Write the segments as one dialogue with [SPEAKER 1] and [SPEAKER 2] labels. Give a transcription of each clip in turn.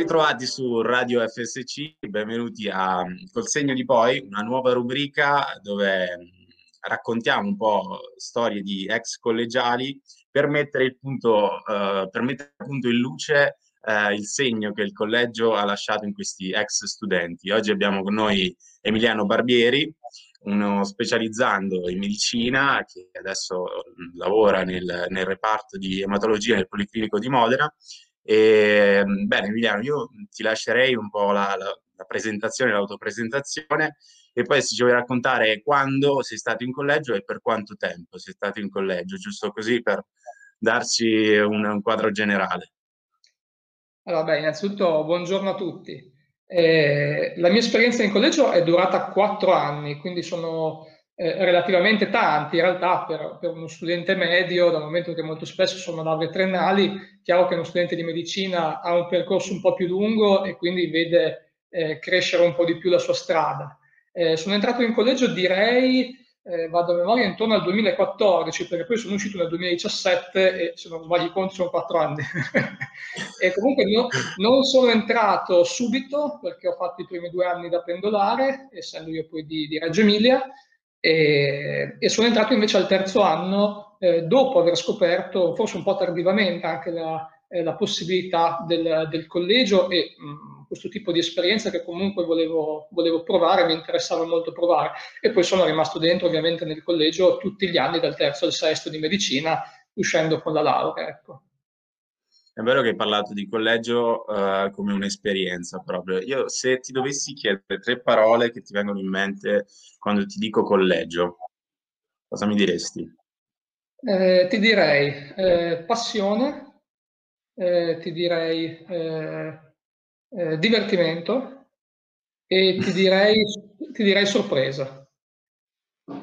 [SPEAKER 1] ritrovati su Radio FSC, benvenuti a Col segno di poi, una nuova rubrica dove raccontiamo un po' storie di ex collegiali per mettere, il punto, eh, per mettere appunto in luce eh, il segno che il collegio ha lasciato in questi ex studenti. Oggi abbiamo con noi Emiliano Barbieri, uno specializzando in medicina che adesso lavora nel, nel reparto di ematologia nel Policlinico di Modena. E, bene, Emiliano, io ti lascerei un po' la, la, la presentazione, l'autopresentazione e poi se ci vuoi raccontare quando sei stato in collegio e per quanto tempo sei stato in collegio, giusto così per darci un, un quadro generale.
[SPEAKER 2] Allora, beh, innanzitutto buongiorno a tutti. Eh, la mia esperienza in collegio è durata quattro anni, quindi sono eh, relativamente tanti in realtà per, per, uno studente medio, dal momento che molto spesso sono lauree triennali, chiaro che uno studente di medicina ha un percorso un po' più lungo e quindi vede eh, crescere un po' di più la sua strada. Eh, sono entrato in collegio direi eh, vado a memoria intorno al 2014, perché poi sono uscito nel 2017 e se non sbaglio i conti sono quattro anni. e comunque no, non sono entrato subito perché ho fatto i primi due anni da pendolare, essendo io poi di, di Reggio Emilia, e, e, sono entrato invece al terzo anno eh, dopo aver scoperto, forse un po' tardivamente, anche la, eh, la possibilità del, del collegio e mh, mm, questo tipo di esperienza che comunque volevo, volevo provare, mi interessava molto provare. E poi sono rimasto dentro ovviamente nel collegio tutti gli anni, dal terzo al sesto di medicina, uscendo con la laurea. Ecco.
[SPEAKER 1] È vero che hai parlato di collegio uh, come un'esperienza proprio. Io se ti dovessi chiedere tre parole che ti vengono in mente quando ti dico collegio, cosa mi diresti?
[SPEAKER 2] Eh, ti direi eh, passione, eh, ti direi eh, eh, divertimento e ti direi, ti direi sorpresa.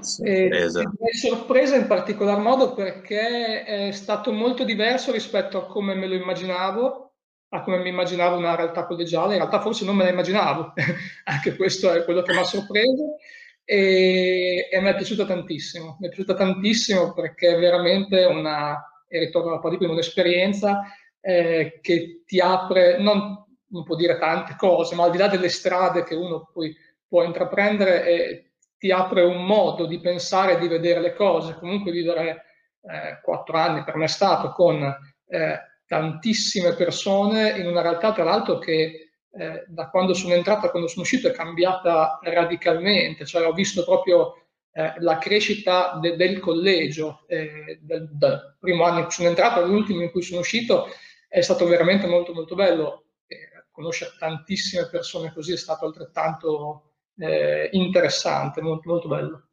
[SPEAKER 2] Sorpresa. E sorpresa in particolar modo perché è stato molto diverso rispetto a come me lo immaginavo, a come mi immaginavo una realtà collegiale. In realtà forse non me la immaginavo, anche questo è quello che mi ha sorpreso e, e mi è piaciuta tantissimo. Mi è piaciuta tantissimo perché è veramente una, e ritorno alla prima, un'esperienza eh, che ti apre, non, non può dire tante cose, ma al di là delle strade che uno poi può intraprendere, eh, ti apre un modo di pensare e di vedere le cose. Comunque vivere eh, quattro anni per me è stato con eh, tantissime persone in una realtà tra l'altro che eh, da quando sono entrata a quando sono uscito è cambiata radicalmente, cioè ho visto proprio eh, la crescita de- del collegio, eh, del, dal primo anno in cui sono entrato all'ultimo in cui sono uscito, è stato veramente molto molto bello conoscere tantissime persone così è stato altrettanto eh, interessante, molto, molto bello.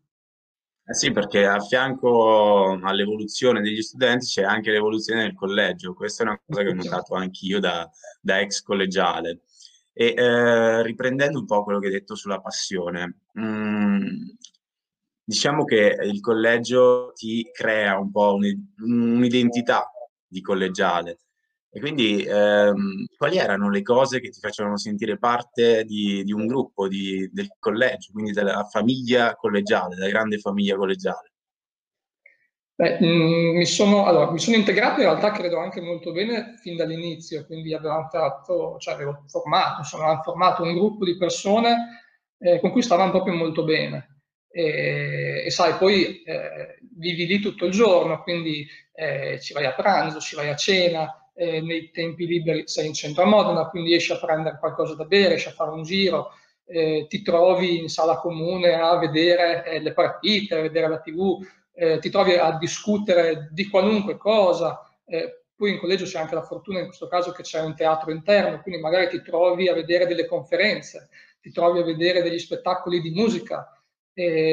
[SPEAKER 1] Eh sì, perché a fianco all'evoluzione degli studenti c'è anche l'evoluzione del collegio. Questa è una cosa che ho notato anch'io da, da ex collegiale. E eh, riprendendo un po' quello che hai detto sulla passione, mh, mm, diciamo che il collegio ti crea un po' un'identità di collegiale. E quindi ehm, quali erano le cose che ti facevano sentire parte di, di un gruppo, di, del collegio, quindi della famiglia collegiale, della grande famiglia collegiale?
[SPEAKER 2] Beh, mh, mm, mi, sono, allora, mi sono integrato in realtà credo anche molto bene fin dall'inizio, quindi avevamo fatto, cioè avevo formato, avevamo formato un gruppo di persone eh, con cui stavamo proprio molto bene. E, e sai, poi eh, vivi lì tutto il giorno, quindi eh, ci vai a pranzo, ci vai a cena, eh, nei tempi liberi sei in centro a Modena, quindi riesci a prendere qualcosa da bere, riesci a fare un giro, eh, ti trovi in sala comune a vedere eh, le partite, a vedere la tv, eh, ti trovi a discutere di qualunque cosa. Eh, poi in collegio c'è anche la fortuna in questo caso che c'è un teatro interno, quindi magari ti trovi a vedere delle conferenze, ti trovi a vedere degli spettacoli di musica.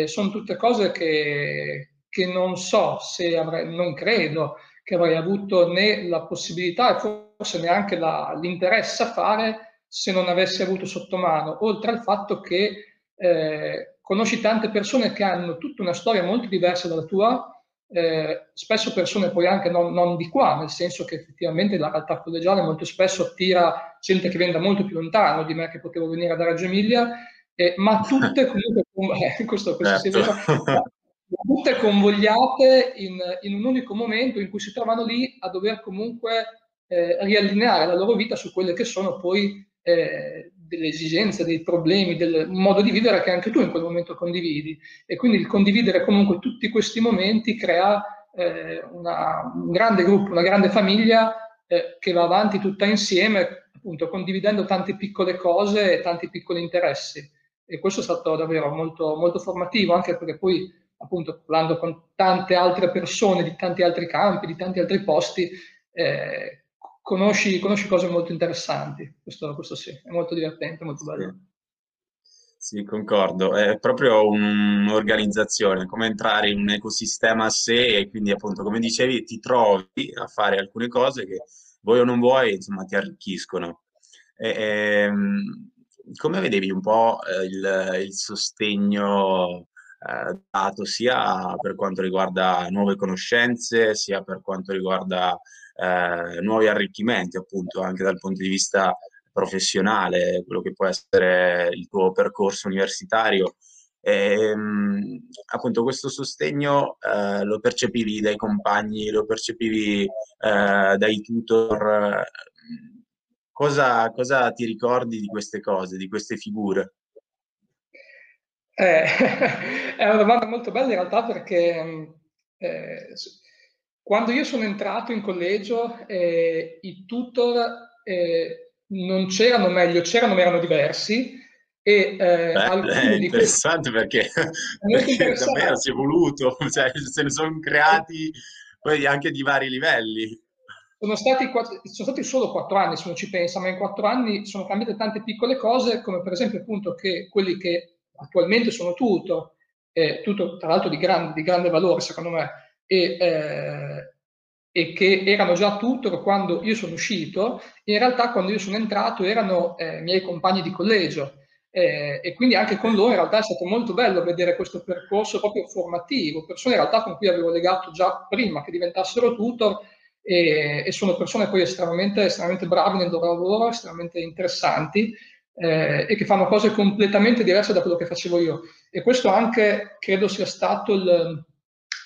[SPEAKER 2] sono tutte cose che, che non so se avrei, non credo che avrei avuto né la possibilità e forse neanche la, l'interesse a fare se non avessi avuto sotto mano, oltre al fatto che eh, conosci tante persone che hanno tutta una storia molto diversa dalla tua, eh, spesso persone poi anche non, non, di qua, nel senso che effettivamente la realtà collegiale molto spesso attira gente che viene da molto più lontano di me che potevo venire da Reggio Emilia, eh, ma tutte comunque, eh, questo, questo certo tutte convogliate in, in, un unico momento in cui si trovano lì a dover comunque eh, riallineare la loro vita su quelle che sono poi eh, delle esigenze, dei problemi, del modo di vivere che anche tu in quel momento condividi. E quindi il condividere comunque tutti questi momenti crea eh, una, un grande gruppo, una grande famiglia eh, che va avanti tutta insieme, appunto condividendo tante piccole cose e tanti piccoli interessi. E questo è stato davvero molto, molto formativo, anche perché poi, appunto, parlando con tante altre persone di tanti altri campi, di tanti altri posti, eh, conosci, conosci, cose molto interessanti. Questo, questo sì, è molto divertente, molto bello.
[SPEAKER 1] Sì, concordo. È proprio un'organizzazione, come entrare in un ecosistema a sé e quindi appunto, come dicevi, ti trovi a fare alcune cose che vuoi o non vuoi, insomma, ti arricchiscono. E, e, ehm, come vedevi un po' eh, il, il sostegno eh, dato sia per quanto riguarda nuove conoscenze, sia per quanto riguarda eh, nuovi arricchimenti, appunto, anche dal punto di vista professionale, quello che può essere il tuo percorso universitario. E, ehm, appunto questo sostegno eh, lo percepivi dai compagni, lo percepivi eh, dai tutor. Cosa, cosa, ti ricordi di queste cose, di queste figure?
[SPEAKER 2] Eh, è una domanda molto bella in realtà perché eh, quando io sono entrato in collegio eh, i tutor eh, non c'erano meglio, c'erano ma erano diversi. E,
[SPEAKER 1] eh, Beh, è interessante questi... perché, perché interessante. davvero si è evoluto, cioè, se ne sono creati poi anche di vari livelli.
[SPEAKER 2] Sono stati, quattro, sono stati solo quattro anni, se non ci pensa, ma in quattro anni sono cambiate tante piccole cose, come per esempio appunto che quelli che attualmente sono tutor, eh, tutor tra l'altro di grande, di grande valore secondo me, e, eh, e che erano già tutor quando io sono uscito, in realtà quando io sono entrato erano eh, miei compagni di collegio. Eh, e quindi anche con loro in realtà è stato molto bello vedere questo percorso proprio formativo, persone in realtà con cui avevo legato già prima che diventassero tutor e, e sono persone poi estremamente, estremamente brave nel loro lavoro, estremamente interessanti eh, e che fanno cose completamente diverse da quello che facevo io. E questo anche credo sia stato il,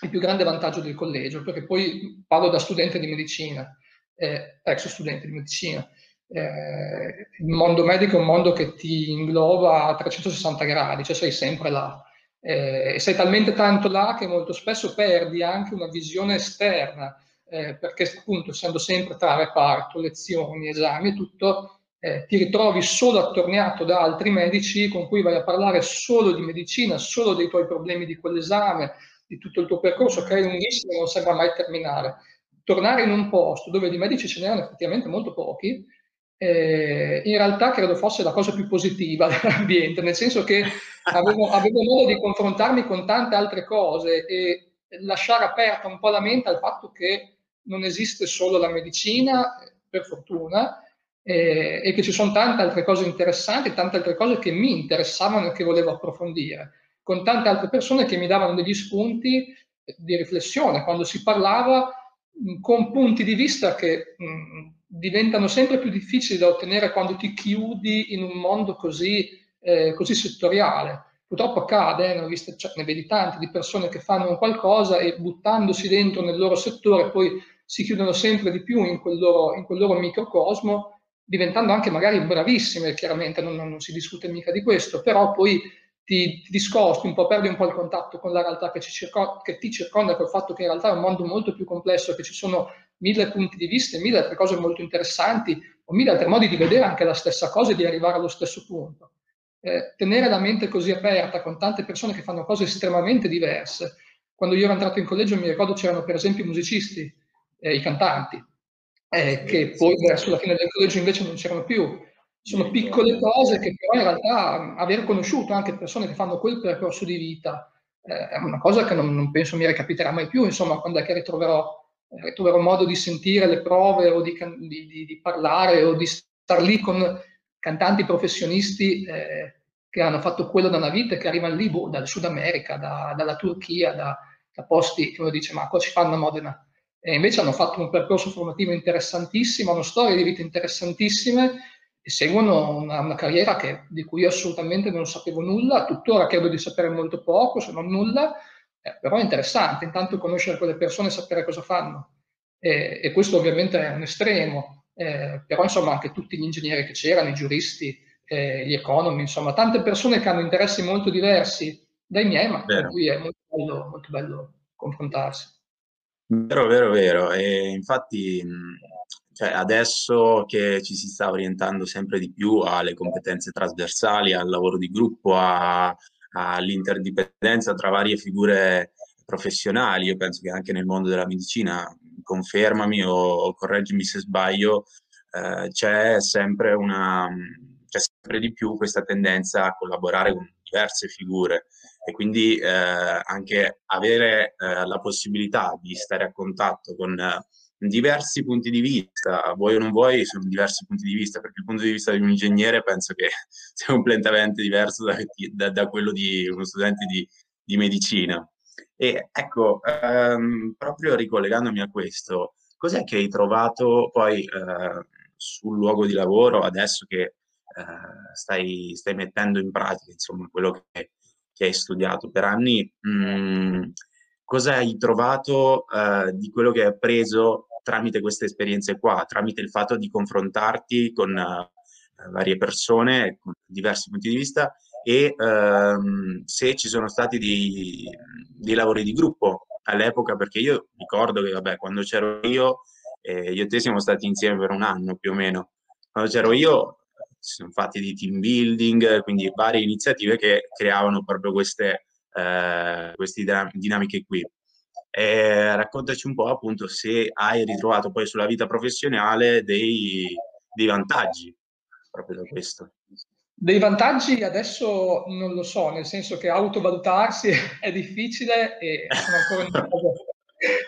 [SPEAKER 2] il più grande vantaggio del collegio, perché poi parlo da studente di medicina, eh, ex studente di medicina. Eh, il mondo medico è un mondo che ti ingloba a 360 gradi, cioè sei sempre là. Eh, sei talmente tanto là che molto spesso perdi anche una visione esterna, eh, perché appunto essendo sempre tra reparto, lezioni, esami e tutto, eh, ti ritrovi solo attorniato da altri medici con cui vai a parlare solo di medicina, solo dei tuoi problemi di quell'esame, di tutto il tuo percorso che è lunghissimo e non sembra mai terminare. Tornare in un posto dove di medici ce n'erano effettivamente molto pochi, eh, in realtà credo fosse la cosa più positiva dell'ambiente, nel senso che avevo, avevo, modo di confrontarmi con tante altre cose e lasciare aperta un po' la mente al fatto che non esiste solo la medicina, per fortuna, eh, e che ci sono tante altre cose interessanti, tante altre cose che mi interessavano e che volevo approfondire con tante altre persone che mi davano degli spunti di riflessione quando si parlava con punti di vista che mh, diventano sempre più difficili da ottenere quando ti chiudi in un mondo così, eh, così settoriale. Purtroppo accade, eh, ne, viste, cioè, ne vedi tanti di persone che fanno qualcosa e buttandosi dentro nel loro settore poi si chiudono sempre di più in quel loro, in quel loro microcosmo, diventando anche magari bravissime, chiaramente non, non si discute mica di questo, però poi ti, ti, discosti un po', perdi un po' il contatto con la realtà che, circo, che ti circonda, col fatto che in realtà è un mondo molto più complesso, che ci sono mille punti di vista, mille altre cose molto interessanti, o mille altri modi di vedere anche la stessa cosa e di arrivare allo stesso punto. Eh, tenere la mente così aperta con tante persone che fanno cose estremamente diverse. Quando io ero entrato in collegio mi ricordo c'erano per esempio i musicisti, eh, i cantanti, eh, che poi verso la fine del collegio invece non c'erano più. Sono piccole cose che però in realtà aver conosciuto anche persone che fanno quel percorso di vita eh, è una cosa che non, non, penso mi ricapiterà mai più, insomma, quando è che ritroverò, eh, ritroverò modo di sentire le prove o di, di, di, parlare o di star lì con cantanti professionisti eh, che hanno fatto quello da una vita e che arrivano lì boh, dal Sud America, da, dalla Turchia, da, da, posti che uno dice ma cosa ci fanno a Modena? E invece hanno fatto un percorso formativo interessantissimo, hanno storie di vita interessantissime e seguono una, una carriera che, di cui io assolutamente non sapevo nulla, tuttora credo di sapere molto poco, se non nulla, eh, però è interessante intanto conoscere quelle persone e sapere cosa fanno. E, e, questo ovviamente è un estremo. eh, però insomma anche tutti gli ingegneri che c'erano, i giuristi, eh, gli economi, insomma tante persone che hanno interessi molto diversi dai miei, ma Vero. con cui è molto bello, molto bello confrontarsi.
[SPEAKER 1] Vero, vero, vero. E infatti cioè, adesso che ci si sta orientando sempre di più alle competenze trasversali, al lavoro di gruppo, a, all'interdipendenza tra varie figure professionali, io penso che anche nel mondo della medicina, confermami o correggimi se sbaglio, eh, c'è sempre una c'è sempre di più questa tendenza a collaborare con diverse figure e quindi eh, anche avere eh, la possibilità di stare a contatto con eh, diversi punti di vista, vuoi o non vuoi, sono diversi punti di vista, perché il punto di vista di un ingegnere penso che sia completamente diverso da, da, da quello di uno studente di, di medicina. E ecco, ehm, proprio ricollegandomi a questo, cos'è che hai trovato poi eh, sul luogo di lavoro adesso che stai, stai, mettendo in pratica insomma, quello che, che hai studiato per anni? Mh, mm, cosa hai trovato eh, di quello che hai appreso tramite queste esperienze qua, tramite il fatto di confrontarti con uh, varie persone, con diversi punti di vista e ehm, se ci sono stati dei, dei, lavori di gruppo all'epoca, perché io ricordo che vabbè, quando c'ero io, eh, io e te siamo stati insieme per un anno più o meno, quando c'ero io si sono fatti di team building, quindi varie iniziative che creavano proprio queste, eh, queste dinamiche qui. E raccontaci un po' appunto se hai ritrovato poi sulla vita professionale dei, dei vantaggi proprio da questo.
[SPEAKER 2] Dei vantaggi adesso non lo so, nel senso che autovalutarsi è difficile e sono ancora in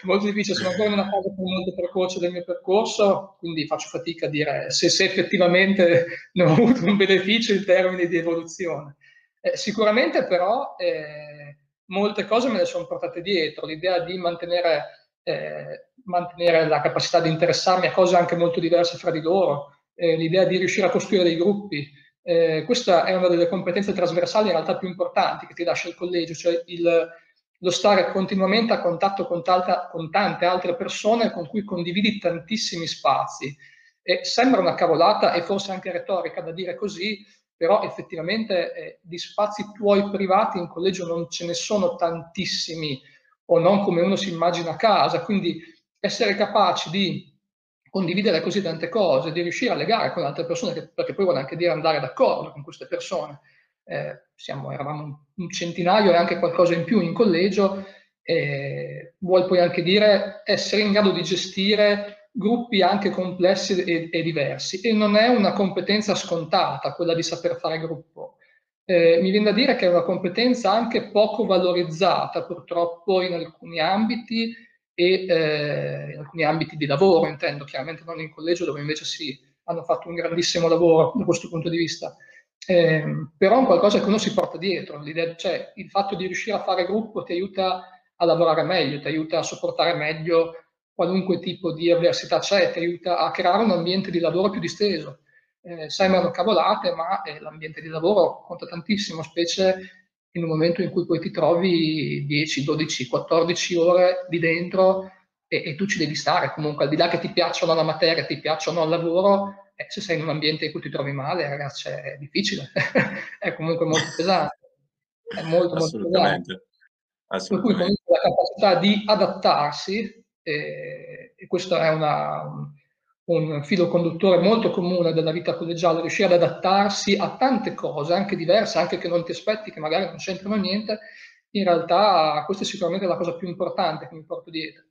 [SPEAKER 2] molto difficile, sono ancora in una fase molto precoce del mio percorso, quindi faccio fatica a dire se, se effettivamente ne ho avuto un beneficio in termini di evoluzione. Eh, sicuramente però eh, molte cose me le sono portate dietro, l'idea di mantenere, eh, mantenere la capacità di interessarmi a cose anche molto diverse fra di loro, eh, l'idea di riuscire a costruire dei gruppi, eh, questa è una delle competenze trasversali in realtà più importanti che ti lascia il collegio, cioè il, lo stare continuamente a contatto con, talta, con, tante altre persone con cui condividi tantissimi spazi. E sembra una cavolata e forse anche retorica da dire così, però effettivamente eh, di spazi tuoi privati in collegio non ce ne sono tantissimi o non come uno si immagina a casa, quindi essere capaci di condividere così tante cose, di riuscire a legare con altre persone, perché poi vuole anche dire andare d'accordo con queste persone. Eh, siamo, eravamo un centinaio e anche qualcosa in più in collegio, eh, vuol poi anche dire essere in grado di gestire gruppi anche complessi e, e diversi. E non è una competenza scontata quella di saper fare gruppo. Eh, mi viene da dire che è una competenza anche poco valorizzata purtroppo in alcuni ambiti e eh, in alcuni ambiti di lavoro, intendo, chiaramente non in collegio dove invece si hanno fatto un grandissimo lavoro da questo punto di vista. Eh, però è un qualcosa che uno si porta dietro, cioè il fatto di riuscire a fare gruppo ti aiuta a lavorare meglio, ti aiuta a sopportare meglio qualunque tipo di avversità c'è, ti aiuta a creare un ambiente di lavoro più disteso. Eh, sembrano cavolate, ma eh, l'ambiente di lavoro conta tantissimo, specie in un momento in cui poi ti trovi 10, 12, 14 ore di dentro e, e, tu ci devi stare comunque, al di là che ti piacciono la materia, ti piacciono il lavoro, eh, se sei in un ambiente in cui ti trovi male, ragazzi, è difficile, è comunque molto pesante, è molto, molto pesante. Per cui comunque la capacità di adattarsi, eh, e questa è una, un filo conduttore molto comune della vita collegiale, riuscire ad adattarsi a tante cose, anche diverse, anche che non ti aspetti, che magari non c'entrano niente, in realtà questa è sicuramente la cosa più importante che mi porto dietro.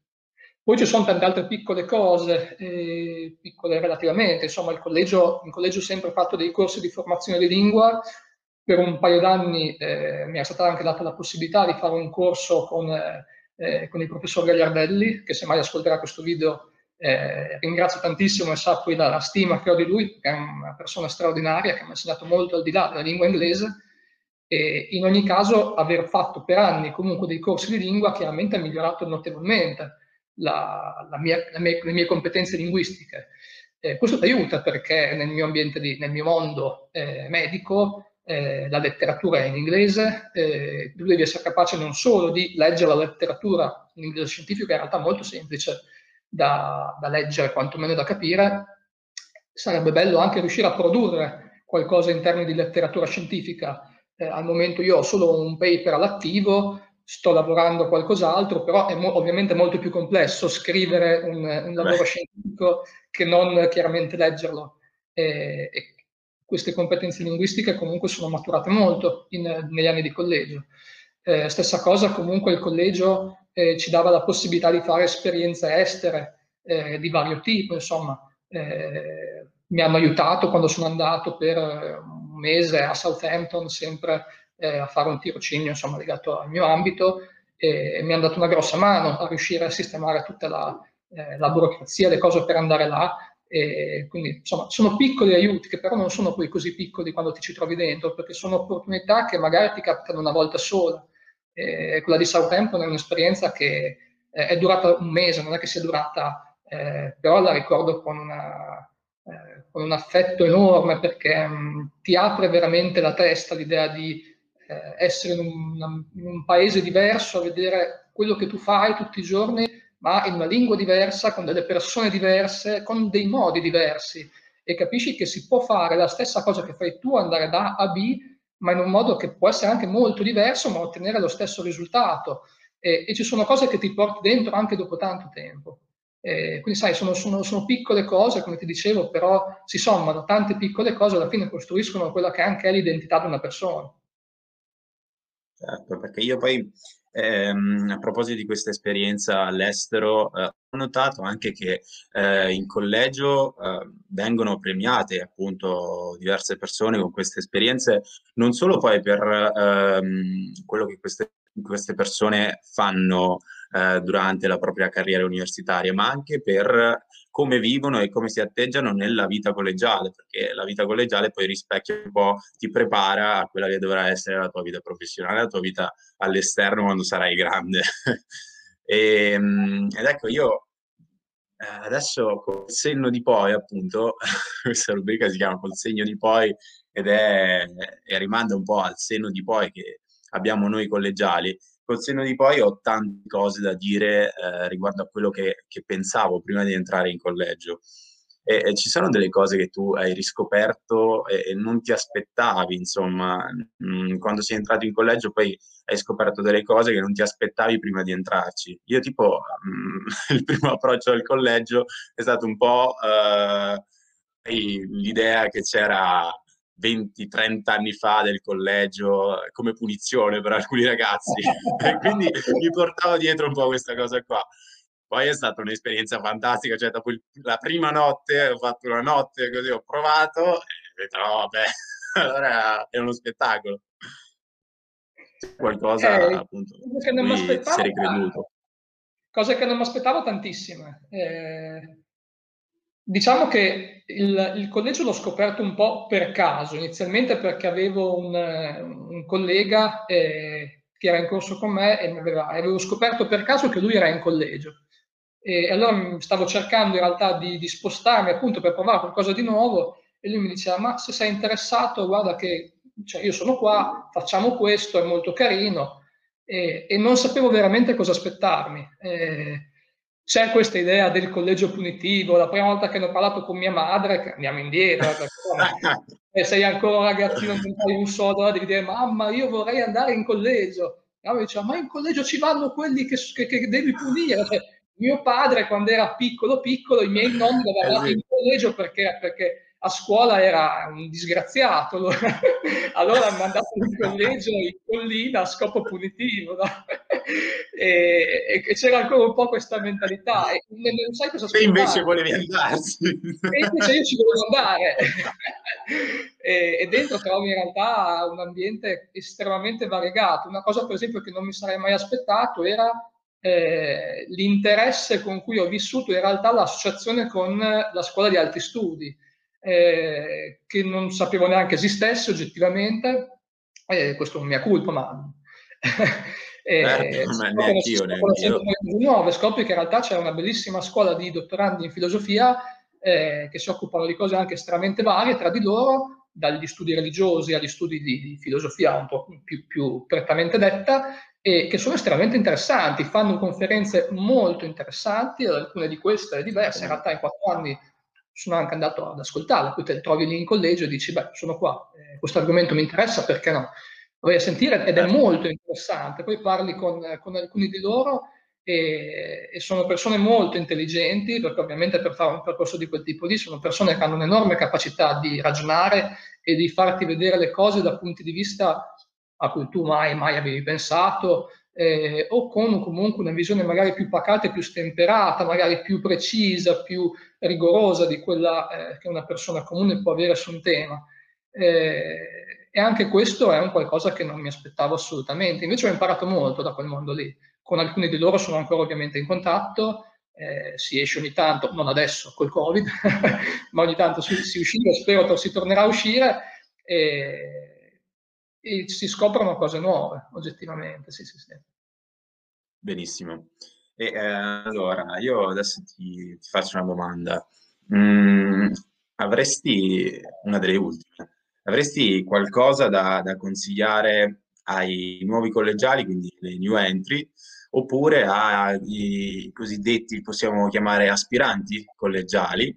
[SPEAKER 2] Poi ci sono tante altre piccole cose, eh, piccole relativamente, insomma il collegio, in collegio ho sempre fatto dei corsi di formazione di lingua, per un paio d'anni eh, mi è stata anche data la possibilità di fare un corso con, eh, con il professor Gagliardelli, che se mai ascolterà questo video eh, ringrazio tantissimo e sa poi la, la, stima che ho di lui, che è una persona straordinaria che mi ha insegnato molto al di là della lingua inglese. E in ogni caso, aver fatto per anni comunque dei corsi di lingua chiaramente ha migliorato notevolmente la, la mia, mie, le mie competenze linguistiche. Eh, questo ti aiuta perché nel mio ambiente, di, nel mio mondo eh, medico, eh, la letteratura è in inglese, eh, tu devi essere capace non solo di leggere la letteratura in inglese scientifico, in realtà molto semplice, da, da leggere, quantomeno da capire, sarebbe bello anche riuscire a produrre qualcosa in termini di letteratura scientifica. Eh, al momento io ho solo un paper all'attivo, sto lavorando a qualcos'altro, però è mo- ovviamente molto più complesso scrivere un, un lavoro Beh. scientifico che non chiaramente leggerlo. E, e queste competenze linguistiche comunque sono maturate molto in, negli anni di collegio. Eh, stessa cosa comunque il collegio eh, ci dava la possibilità di fare esperienze estere eh, di vario tipo, insomma, eh, mi hanno aiutato quando sono andato per un mese a Southampton sempre eh, a fare un tirocinio insomma, legato al mio ambito e, mi hanno dato una grossa mano a riuscire a sistemare tutta la, eh, la burocrazia, le cose per andare là. E quindi insomma sono piccoli aiuti che però non sono poi così piccoli quando ti ci trovi dentro perché sono opportunità che magari ti capitano una volta sola e quella di Southampton è un'esperienza che eh, è durata un mese non è che sia durata eh, però la ricordo con, una, eh, con un affetto enorme perché mh, ti apre veramente la testa l'idea di eh, essere in un, in un, paese diverso, a vedere quello che tu fai tutti i giorni, ma in una lingua diversa, con delle persone diverse, con dei modi diversi. E capisci che si può fare la stessa cosa che fai tu, andare da A a B, ma in un modo che può essere anche molto diverso, ma ottenere lo stesso risultato. E, e ci sono cose che ti porti dentro anche dopo tanto tempo. Eh, quindi sai, sono, sono, sono, piccole cose, come ti dicevo, però si sommano, tante piccole cose alla fine costruiscono quella che anche è l'identità di una persona.
[SPEAKER 1] Certo, perché io poi ehm, a proposito di questa esperienza all'estero eh, ho notato anche che eh, in collegio eh, vengono premiate appunto diverse persone con queste esperienze, non solo poi per ehm, quello che queste, queste persone fanno eh, durante la propria carriera universitaria, ma anche per come vivono e come si atteggiano nella vita collegiale, perché la vita collegiale poi rispecchia un po', ti prepara a quella che dovrà essere la tua vita professionale, la tua vita all'esterno quando sarai grande. e, ehm, ed ecco, io eh, adesso col senno di poi, appunto, questa rubrica si chiama col segno di poi ed è, e rimanda un po' al senno di poi che abbiamo noi collegiali, col senno di poi ho tante cose da dire eh, riguardo a quello che, che, pensavo prima di entrare in collegio. E, e, ci sono delle cose che tu hai riscoperto e, e non ti aspettavi, insomma, mh, mm, quando sei entrato in collegio poi hai scoperto delle cose che non ti aspettavi prima di entrarci. Io tipo, mh, mm, il primo approccio al collegio è stato un po' uh, l'idea che c'era 20-30 anni fa del collegio come punizione per alcuni ragazzi e quindi mi portavo dietro un po' questa cosa qua. Poi è stata un'esperienza fantastica, cioè dopo il, la prima notte ho fatto una notte così, ho provato e ho detto no vabbè, allora è uno spettacolo. Qualcosa eh, appunto
[SPEAKER 2] che non mi aspettavo, cose che non mi aspettavo tantissime. Eh, Diciamo che il, il, collegio l'ho scoperto un po' per caso, inizialmente perché avevo un, un collega eh, che era in corso con me e aveva, avevo scoperto per caso che lui era in collegio. E allora stavo cercando in realtà di, di, spostarmi appunto per provare qualcosa di nuovo e lui mi diceva ma se sei interessato guarda che cioè, io sono qua, facciamo questo, è molto carino e, e non sapevo veramente cosa aspettarmi. Eh, c'è questa idea del collegio punitivo. La prima volta che ne ho parlato con mia madre, andiamo indietro, e sei ancora un ragazzino, non hai un soldo, devi dire mamma, io vorrei andare in collegio. E mi diceva, ma in collegio ci vanno quelli che, che, che devi punire. Cioè, mio padre, quando era piccolo, piccolo, i miei nonni l'avevano in collegio perché, perché a scuola era un disgraziato, allora hanno mandato in collegio in collina a scopo punitivo. No? E, e, c'era ancora un po' questa mentalità. E non sai cosa
[SPEAKER 1] E invece volevi andarsi.
[SPEAKER 2] E invece io ci volevo andare. e, e, dentro trovi in realtà un ambiente estremamente variegato. Una cosa, per esempio, che non mi sarei mai aspettato era eh, l'interesse con cui ho vissuto in realtà l'associazione con la scuola di alti studi eh, che non sapevo neanche esistesse oggettivamente, eh, questo è un mia colpa, ma...
[SPEAKER 1] eh, certo, ma neanche io.
[SPEAKER 2] Nuove, scopri che in realtà c'è una bellissima scuola di dottorandi in filosofia eh, che si occupano di cose anche estremamente varie tra di loro, dagli studi religiosi agli studi di, di filosofia un po' più, più prettamente detta, e che sono estremamente interessanti, fanno conferenze molto interessanti, alcune di queste diverse, in realtà in quattro anni sono anche andato ad ascoltarle, poi te trovi lì in collegio e dici, beh, sono qua, eh, questo argomento mi interessa, perché no? Lo vai a sentire ed è certo. molto interessante. Poi parli con, con alcuni di loro e, e, sono persone molto intelligenti, perché ovviamente per fare un percorso di quel tipo lì sono persone che hanno un'enorme capacità di ragionare e di farti vedere le cose da punti di vista a cui tu mai, mai avevi pensato, eh, o con comunque una visione magari più pacata e più stemperata, magari più precisa, più rigorosa di quella eh, che una persona comune può avere su un tema. Eh, e anche questo è un qualcosa che non mi aspettavo assolutamente. Invece ho imparato molto da quel mondo lì con alcuni di loro sono ancora ovviamente in contatto, eh, si esce ogni tanto, non adesso col Covid, ma ogni tanto si, si usciva, spero si tornerà a uscire e, e, si scoprono cose nuove, oggettivamente. Sì, sì, sì.
[SPEAKER 1] Benissimo. E, eh, allora, io adesso ti, ti faccio una domanda. Mm, avresti, una delle ultime, avresti qualcosa da, da consigliare ai nuovi collegiali, quindi le new entry, oppure ai cosiddetti, possiamo chiamare aspiranti collegiali,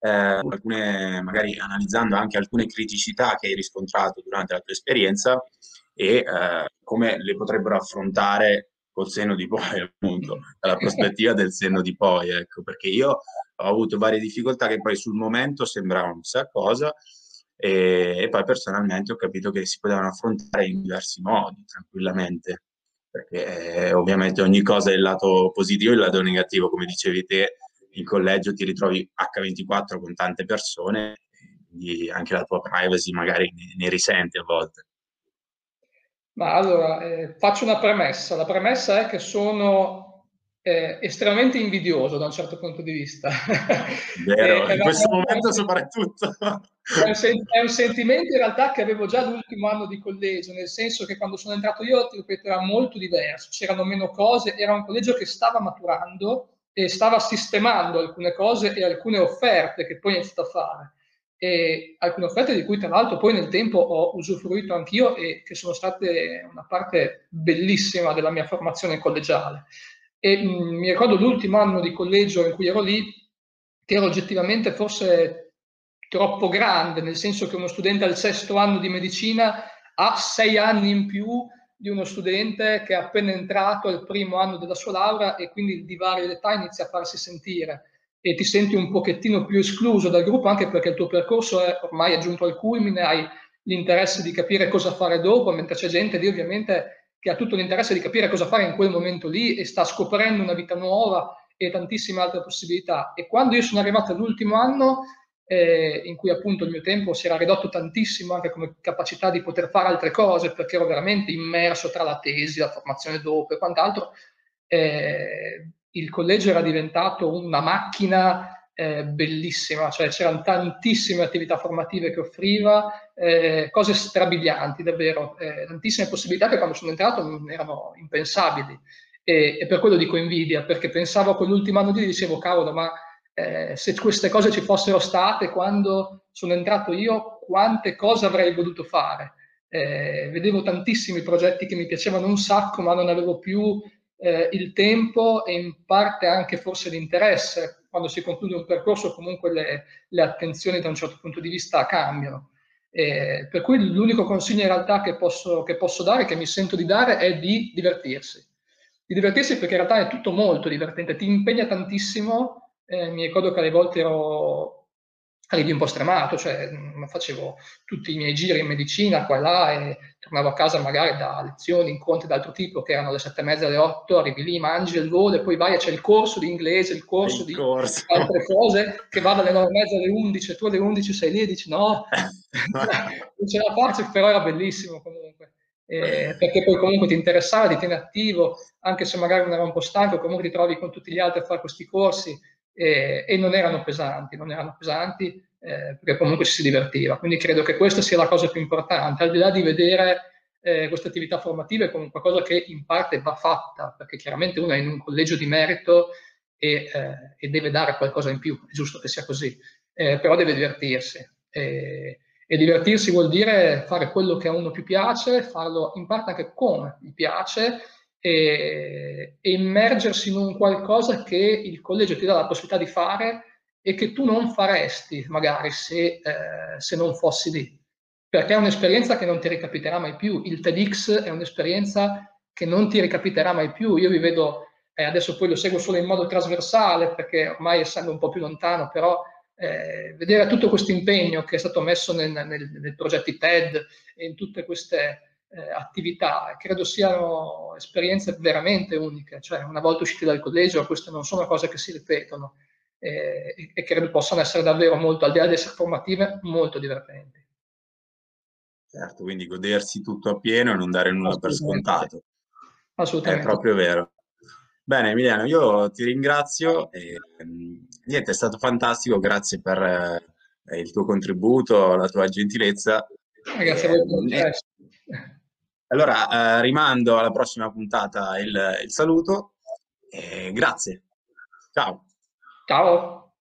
[SPEAKER 1] eh, alcune, magari analizzando anche alcune criticità che hai riscontrato durante la tua esperienza e eh, come le potrebbero affrontare col senno di poi, appunto, dalla prospettiva del senno di poi, ecco, perché io ho avuto varie difficoltà che poi sul momento sembravano chissà cosa, e, e, poi personalmente ho capito che si potevano affrontare in diversi modi, tranquillamente, perché eh, ovviamente ogni cosa è il lato positivo e il lato negativo, come dicevi te, in collegio ti ritrovi H24 con tante persone, quindi anche la tua privacy magari ne, ne risente a volte.
[SPEAKER 2] Ma allora, eh, faccio una premessa. La premessa è che sono eh, estremamente invidioso da un certo punto di vista.
[SPEAKER 1] Vero, eh, in questo momento un, soprattutto.
[SPEAKER 2] È un, sen- è un, sentimento in realtà che avevo già l'ultimo anno di collegio, nel senso che quando sono entrato io, ti ripeto, era molto diverso, c'erano meno cose, era un collegio che stava maturando e stava sistemando alcune cose e alcune offerte che poi è iniziato a fare. E alcune offerte di cui tra l'altro poi nel tempo ho usufruito anch'io e che sono state una parte bellissima della mia formazione collegiale. E mh, mi ricordo l'ultimo anno di collegio in cui ero lì, che era oggettivamente forse troppo grande, nel senso che uno studente al sesto anno di medicina ha sei anni in più di uno studente che è appena entrato al primo anno della sua laurea e quindi il divario d'età inizia a farsi sentire e ti senti un pochettino più escluso dal gruppo anche perché il tuo percorso è ormai giunto al culmine, hai l'interesse di capire cosa fare dopo, mentre c'è gente lì ovviamente che ha tutto l'interesse di capire cosa fare in quel momento lì e sta scoprendo una vita nuova e tantissime altre possibilità. E quando io sono arrivato all'ultimo anno, eh, in cui appunto il mio tempo si era ridotto tantissimo anche come capacità di poter fare altre cose, perché ero veramente immerso tra la tesi, la formazione dopo e quant'altro, eh, il collegio era diventato una macchina eh, bellissima, cioè c'erano tantissime attività formative che offriva, eh, cose strabilianti davvero, eh, tantissime possibilità che quando sono entrato erano impensabili. E, e per quello dico invidia, perché pensavo a quell'ultimo anno lì, dicevo cavolo, ma eh, se queste cose ci fossero state quando sono entrato io, quante cose avrei voluto fare. Eh, vedevo tantissimi progetti che mi piacevano un sacco, ma non avevo più eh, il tempo e in parte anche forse l'interesse quando si conclude un percorso comunque le, le attenzioni da un certo punto di vista cambiano. Eh, per cui l'unico consiglio in realtà che posso, che posso dare, che mi sento di dare, è di divertirsi. Di divertirsi perché in realtà è tutto molto divertente, ti impegna tantissimo. Eh, mi ricordo che alle volte ero arrivi un po' stremato, cioè mh, facevo tutti i miei giri in medicina qua e là e tornavo a casa magari da lezioni, incontri d'altro tipo che erano alle sette e mezza, alle otto, arrivi lì, mangi il volo e poi vai e c'è il corso di inglese, il corso il di corso. altre cose che va dalle nove e mezza alle undici, tu alle undici sei lì e dici no, non ce la faccio, però era bellissimo comunque. Eh, perché poi comunque ti interessava, ti tieni attivo, anche se magari non era un po' stanco, comunque ti trovi con tutti gli altri a fare questi corsi, e, e non erano pesanti, non erano pesanti eh, perché comunque si divertiva. Quindi credo che questa sia la cosa più importante, al di là di vedere eh, queste attività formative come qualcosa che in parte va fatta, perché chiaramente uno è in un collegio di merito e, eh, e deve dare qualcosa in più, è giusto che sia così, eh, però deve divertirsi. E, e divertirsi vuol dire fare quello che a uno più piace, farlo in parte anche come gli piace e, e immergersi in un qualcosa che il collegio ti dà la possibilità di fare e che tu non faresti magari se, eh, se non fossi lì, perché è un'esperienza che non ti ricapiterà mai più. Il TEDx è un'esperienza che non ti ricapiterà mai più. Io vi vedo, eh, adesso poi lo seguo solo in modo trasversale, perché ormai essendo un po' più lontano, però eh, vedere tutto questo impegno che è stato messo nel, nel, nei progetti TED e in tutte queste eh, attività, credo siano esperienze veramente uniche. Cioè, una volta usciti dal collegio, queste non sono cose che si ripetono e, e credo possano essere davvero molto, al di là di essere formative, molto divertenti.
[SPEAKER 1] Certo, quindi godersi tutto a pieno e non dare nulla per scontato.
[SPEAKER 2] Assolutamente.
[SPEAKER 1] È proprio vero. Bene, Emiliano, io ti ringrazio. E, niente, è stato fantastico, grazie per eh, il tuo contributo, la tua gentilezza.
[SPEAKER 2] Eh, grazie a voi
[SPEAKER 1] eh, Allora, eh, rimando alla prossima puntata il, il saluto. grazie. Ciao.
[SPEAKER 2] Ciao.